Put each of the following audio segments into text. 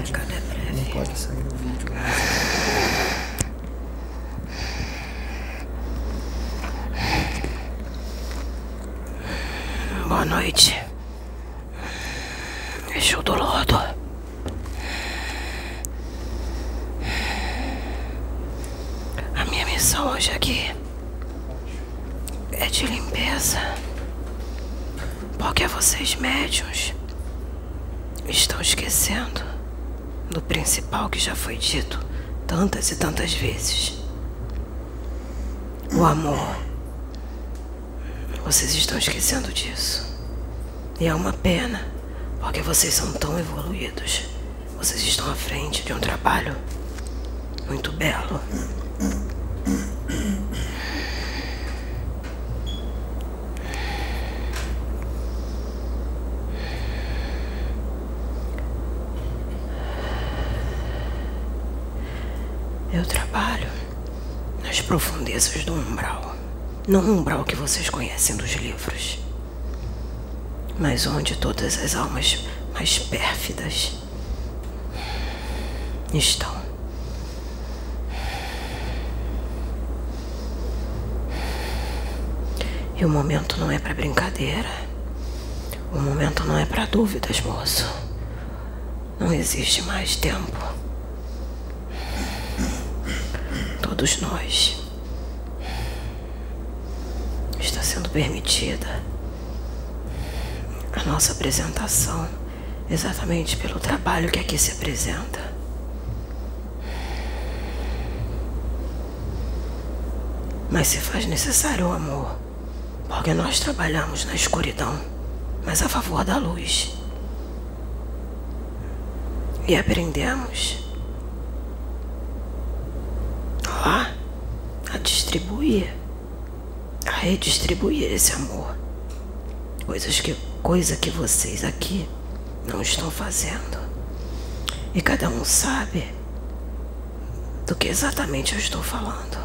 pode, não pode sair o vídeo. Boa noite. Exu do Lodo. A minha missão hoje aqui é de limpeza. Porque vocês médiums estão esquecendo do principal que já foi dito tantas e tantas vezes. O amor. Vocês estão esquecendo disso. E é uma pena, porque vocês são tão evoluídos. Vocês estão à frente de um trabalho muito belo. Eu trabalho nas profundezas do umbral. Não o umbral que vocês conhecem dos livros, mas onde todas as almas mais pérfidas estão. E o momento não é para brincadeira. O momento não é para dúvidas, moço. Não existe mais tempo. Todos nós está sendo permitida a nossa apresentação exatamente pelo trabalho que aqui se apresenta. Mas se faz necessário o amor, porque nós trabalhamos na escuridão, mas a favor da luz. E aprendemos lá a distribuir, redistribuir esse amor. Coisas que, coisa que vocês aqui não estão fazendo. E cada um sabe do que exatamente eu estou falando.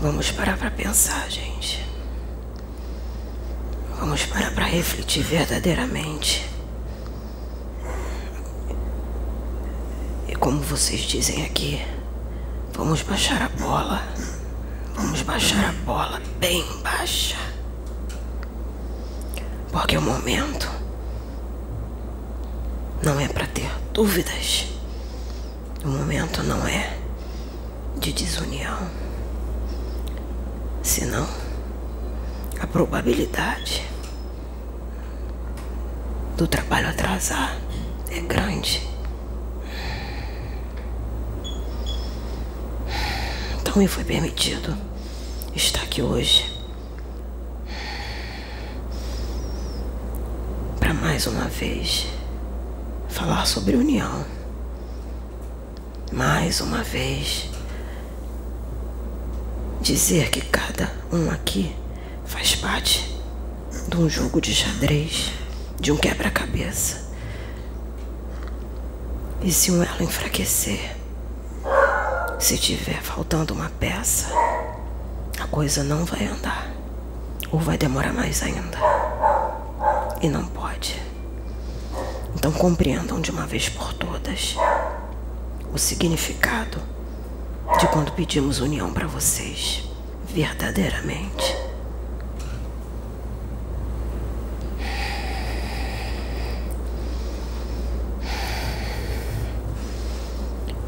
Vamos parar para pensar, gente. Vamos parar para refletir verdadeiramente. E como vocês dizem aqui, vamos baixar a bola. Vamos baixar a bola bem baixa. Porque o momento não é para ter dúvidas. O momento não é de desunião, senão a probabilidade do trabalho atrasar é grande. Então me foi permitido estar aqui hoje para mais uma vez falar sobre união. Mais uma vez dizer que cada um aqui faz parte de um jogo de xadrez, de um quebra-cabeça. E se um elo enfraquecer, se tiver faltando uma peça, a coisa não vai andar. Ou vai demorar mais ainda. E não pode. Então compreendam de uma vez por todas o significado de quando pedimos união para vocês, verdadeiramente.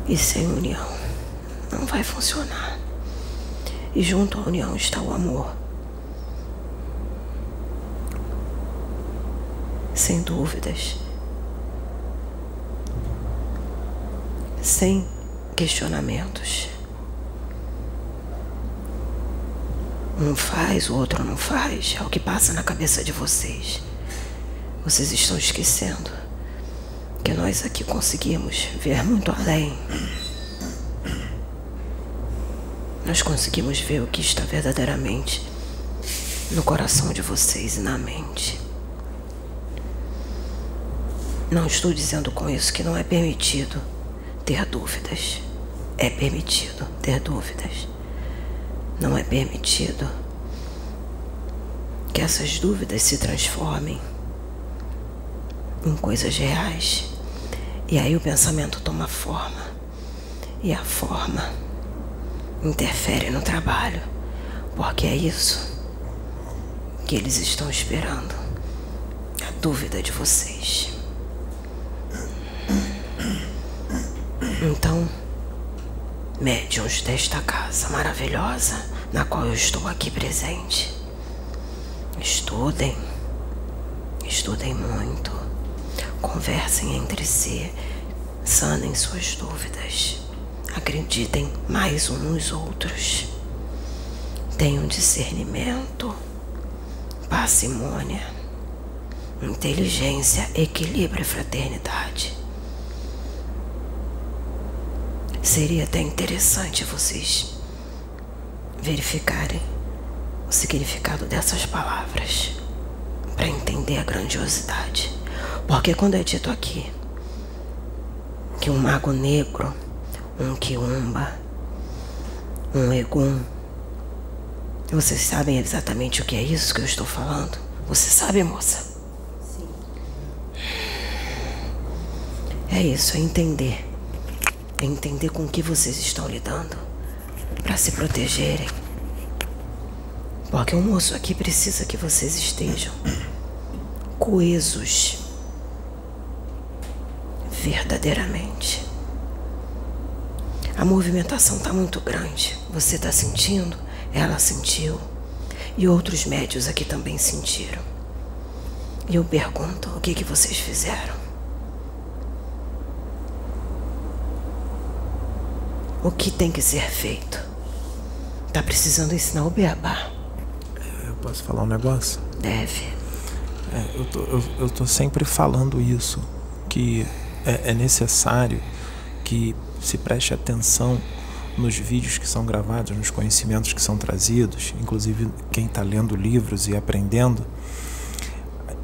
E sem união não vai funcionar. E junto à união está o amor. Sem dúvidas. Sem questionamentos. Um faz, o outro não faz. É o que passa na cabeça de vocês. Vocês estão esquecendo que nós aqui conseguimos ver muito além. Nós conseguimos ver o que está verdadeiramente no coração de vocês e na mente. Não estou dizendo com isso que não é permitido ter dúvidas. É permitido ter dúvidas. Não é permitido que essas dúvidas se transformem em coisas reais. E aí o pensamento toma forma. E a forma interfere no trabalho. Porque é isso que eles estão esperando. A dúvida de vocês. Então, médiuns desta casa maravilhosa na qual eu estou aqui presente, estudem, estudem muito, conversem entre si, sanem suas dúvidas, acreditem mais uns nos outros, tenham discernimento, parcimônia, inteligência, equilíbrio e fraternidade. Seria até interessante vocês verificarem o significado dessas palavras para entender a grandiosidade. Porque quando é dito aqui que um mago negro, um quiumba, um egum, vocês sabem exatamente o que é isso que eu estou falando? Você sabe, moça? Sim. É isso, é entender é entender com que vocês estão lidando para se protegerem. Porque o moço aqui precisa que vocês estejam coesos verdadeiramente. A movimentação está muito grande. Você está sentindo? Ela sentiu. E outros médios aqui também sentiram. E eu pergunto: o que, que vocês fizeram? o que tem que ser feito. Tá precisando ensinar o beabá. Eu posso falar um negócio? Deve. É, eu, tô, eu, eu tô sempre falando isso, que é, é necessário que se preste atenção nos vídeos que são gravados, nos conhecimentos que são trazidos, inclusive quem está lendo livros e aprendendo,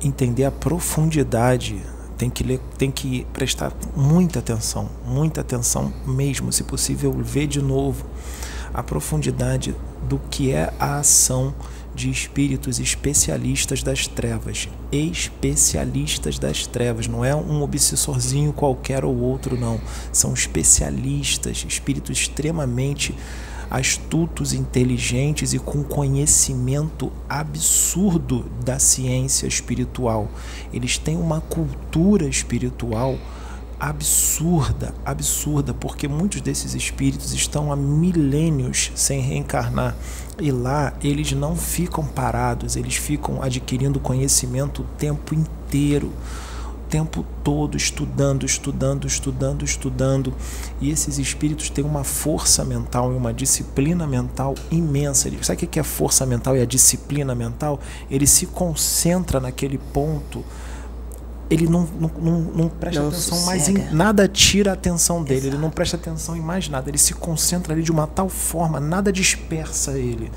entender a profundidade tem que ler, tem que prestar muita atenção, muita atenção mesmo, se possível ver de novo a profundidade do que é a ação de espíritos especialistas das trevas, especialistas das trevas, não é um obsessorzinho qualquer ou outro não, são especialistas, espíritos extremamente astutos, inteligentes e com conhecimento absurdo da ciência espiritual. Eles têm uma cultura espiritual absurda, absurda, porque muitos desses espíritos estão há milênios sem reencarnar e lá eles não ficam parados, eles ficam adquirindo conhecimento o tempo inteiro tempo todo estudando, estudando, estudando, estudando. E esses espíritos têm uma força mental e uma disciplina mental imensa. Sabe o que é força mental e a disciplina mental? Ele se concentra naquele ponto ele não, não, não, não presta não atenção sossega. mais em nada tira a atenção dele, Exato. ele não presta atenção em mais nada, ele se concentra ali de uma tal forma, nada dispersa ele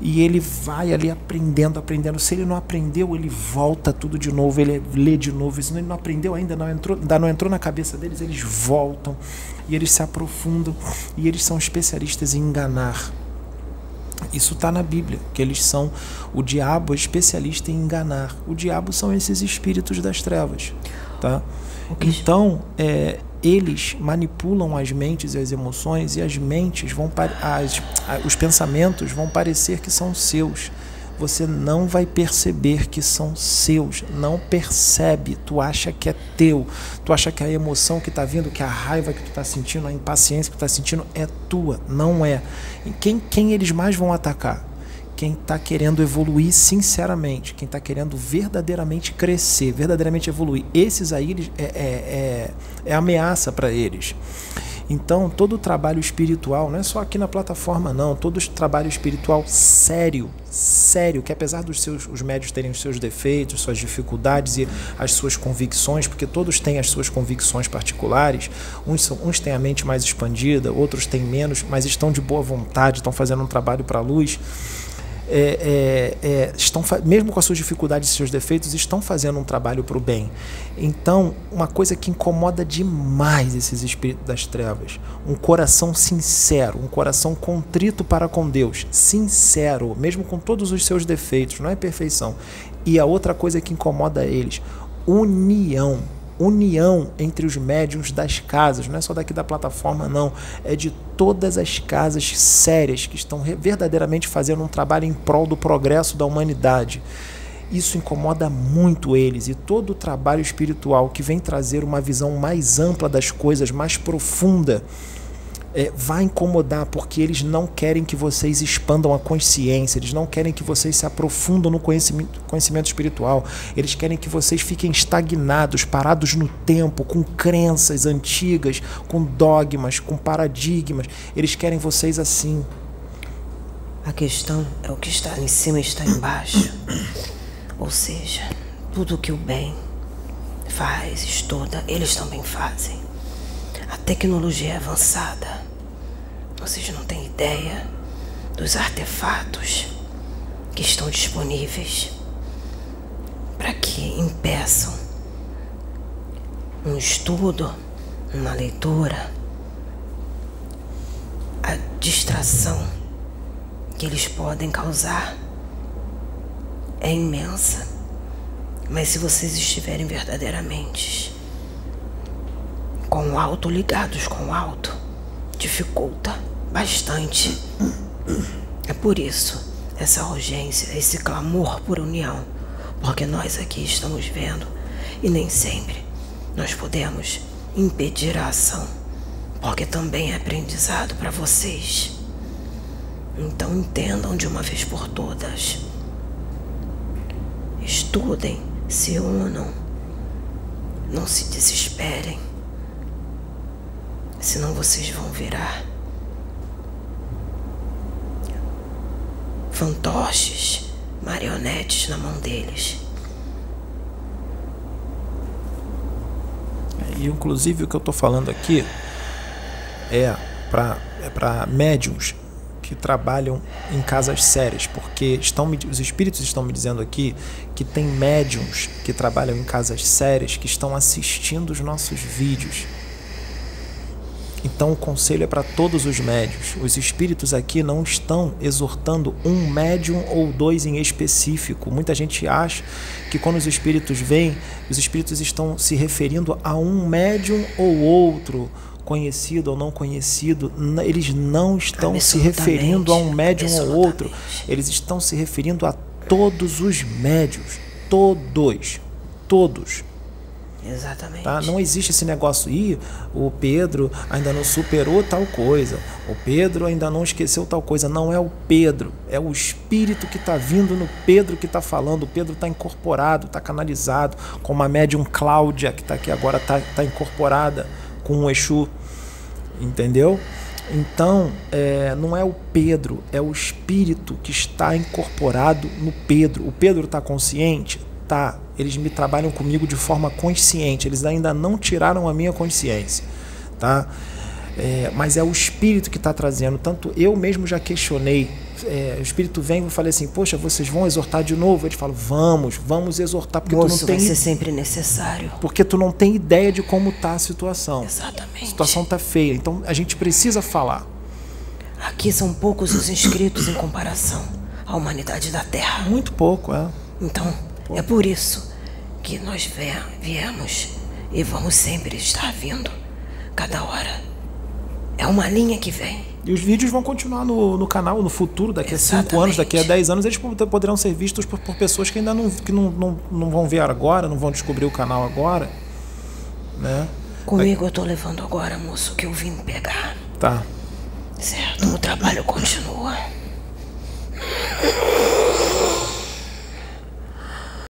e ele vai ali aprendendo, aprendendo. Se ele não aprendeu, ele volta tudo de novo, ele lê de novo. Se ele não aprendeu ainda, não entrou, ainda não entrou na cabeça deles, eles voltam e eles se aprofundam e eles são especialistas em enganar. Isso está na Bíblia, que eles são o diabo é especialista em enganar. O diabo são esses espíritos das trevas, tá? Então, é, eles manipulam as mentes e as emoções e as mentes vão as, os pensamentos vão parecer que são seus. Você não vai perceber que são seus, não percebe. Tu acha que é teu, tu acha que a emoção que está vindo, que a raiva que tu está sentindo, a impaciência que tu está sentindo é tua, não é. E quem, quem eles mais vão atacar? quem está querendo evoluir sinceramente, quem está querendo verdadeiramente crescer, verdadeiramente evoluir. Esses aí eles, é, é, é, é ameaça para eles. Então, todo o trabalho espiritual, não é só aqui na plataforma, não, todo o trabalho espiritual sério, sério, que apesar dos seus os médios terem os seus defeitos, suas dificuldades e as suas convicções, porque todos têm as suas convicções particulares, uns, são, uns têm a mente mais expandida, outros têm menos, mas estão de boa vontade, estão fazendo um trabalho para a luz é, é, é, estão, mesmo com as suas dificuldades e seus defeitos, estão fazendo um trabalho para o bem. Então, uma coisa que incomoda demais esses espíritos das trevas, um coração sincero, um coração contrito para com Deus, sincero, mesmo com todos os seus defeitos, não é perfeição. E a outra coisa que incomoda eles, união união entre os médiums das casas, não é só daqui da plataforma, não, é de todas as casas sérias que estão verdadeiramente fazendo um trabalho em prol do progresso da humanidade. Isso incomoda muito eles e todo o trabalho espiritual que vem trazer uma visão mais ampla das coisas, mais profunda é, vai incomodar porque eles não querem que vocês expandam a consciência, eles não querem que vocês se aprofundam no conhecimento, conhecimento espiritual, eles querem que vocês fiquem estagnados, parados no tempo, com crenças antigas, com dogmas, com paradigmas. Eles querem vocês assim. A questão é o que está em cima está embaixo. Ou seja, tudo que o bem faz, estuda, eles também fazem. A tecnologia é avançada. Vocês não têm ideia dos artefatos que estão disponíveis para que impeçam um estudo, uma leitura, a distração que eles podem causar é imensa. Mas se vocês estiverem verdadeiramente com o alto, ligados com o alto, dificulta bastante. É por isso essa urgência, esse clamor por união, porque nós aqui estamos vendo e nem sempre nós podemos impedir a ação, porque também é aprendizado para vocês. Então entendam de uma vez por todas. Estudem, se unam, não se desesperem senão vocês vão virar fantoches, marionetes na mão deles. E inclusive o que eu estou falando aqui é para é para médiums que trabalham em casas sérias, porque estão os espíritos estão me dizendo aqui que tem médiums que trabalham em casas sérias que estão assistindo os nossos vídeos então o conselho é para todos os médios. Os espíritos aqui não estão exortando um médium ou dois em específico. Muita gente acha que quando os espíritos vêm, os espíritos estão se referindo a um médium ou outro, conhecido ou não conhecido. Eles não estão se referindo a um médium ou outro. Eles estão se referindo a todos os médios. Todos. Todos. Exatamente. Tá? Não existe esse negócio, ih, o Pedro ainda não superou tal coisa, o Pedro ainda não esqueceu tal coisa. Não é o Pedro, é o espírito que está vindo no Pedro que está falando. O Pedro está incorporado, está canalizado, como a médium Cláudia, que está aqui agora, está tá incorporada com o Exu. Entendeu? Então, é, não é o Pedro, é o espírito que está incorporado no Pedro. O Pedro está consciente? Tá eles me trabalham comigo de forma consciente, eles ainda não tiraram a minha consciência, tá? É, mas é o espírito que está trazendo. Tanto eu mesmo já questionei. É, o espírito vem e falei assim: Poxa, vocês vão exortar de novo? Eles falam: Vamos, vamos exortar porque Moço, tu não tem. vai ser sempre necessário. Porque tu não tem ideia de como está a situação. Exatamente. A situação está feia. Então a gente precisa falar. Aqui são poucos os inscritos em comparação à humanidade da Terra. Muito pouco, é. Então é por isso que nós viemos e vamos sempre estar vindo, cada hora. É uma linha que vem. E os vídeos vão continuar no, no canal no futuro, daqui Exatamente. a 5 anos, daqui a 10 anos, eles poderão ser vistos por, por pessoas que ainda não, que não, não, não vão ver agora, não vão descobrir o canal agora. Né? Comigo eu tô levando agora, moço, que eu vim pegar. Tá. Certo, o trabalho continua.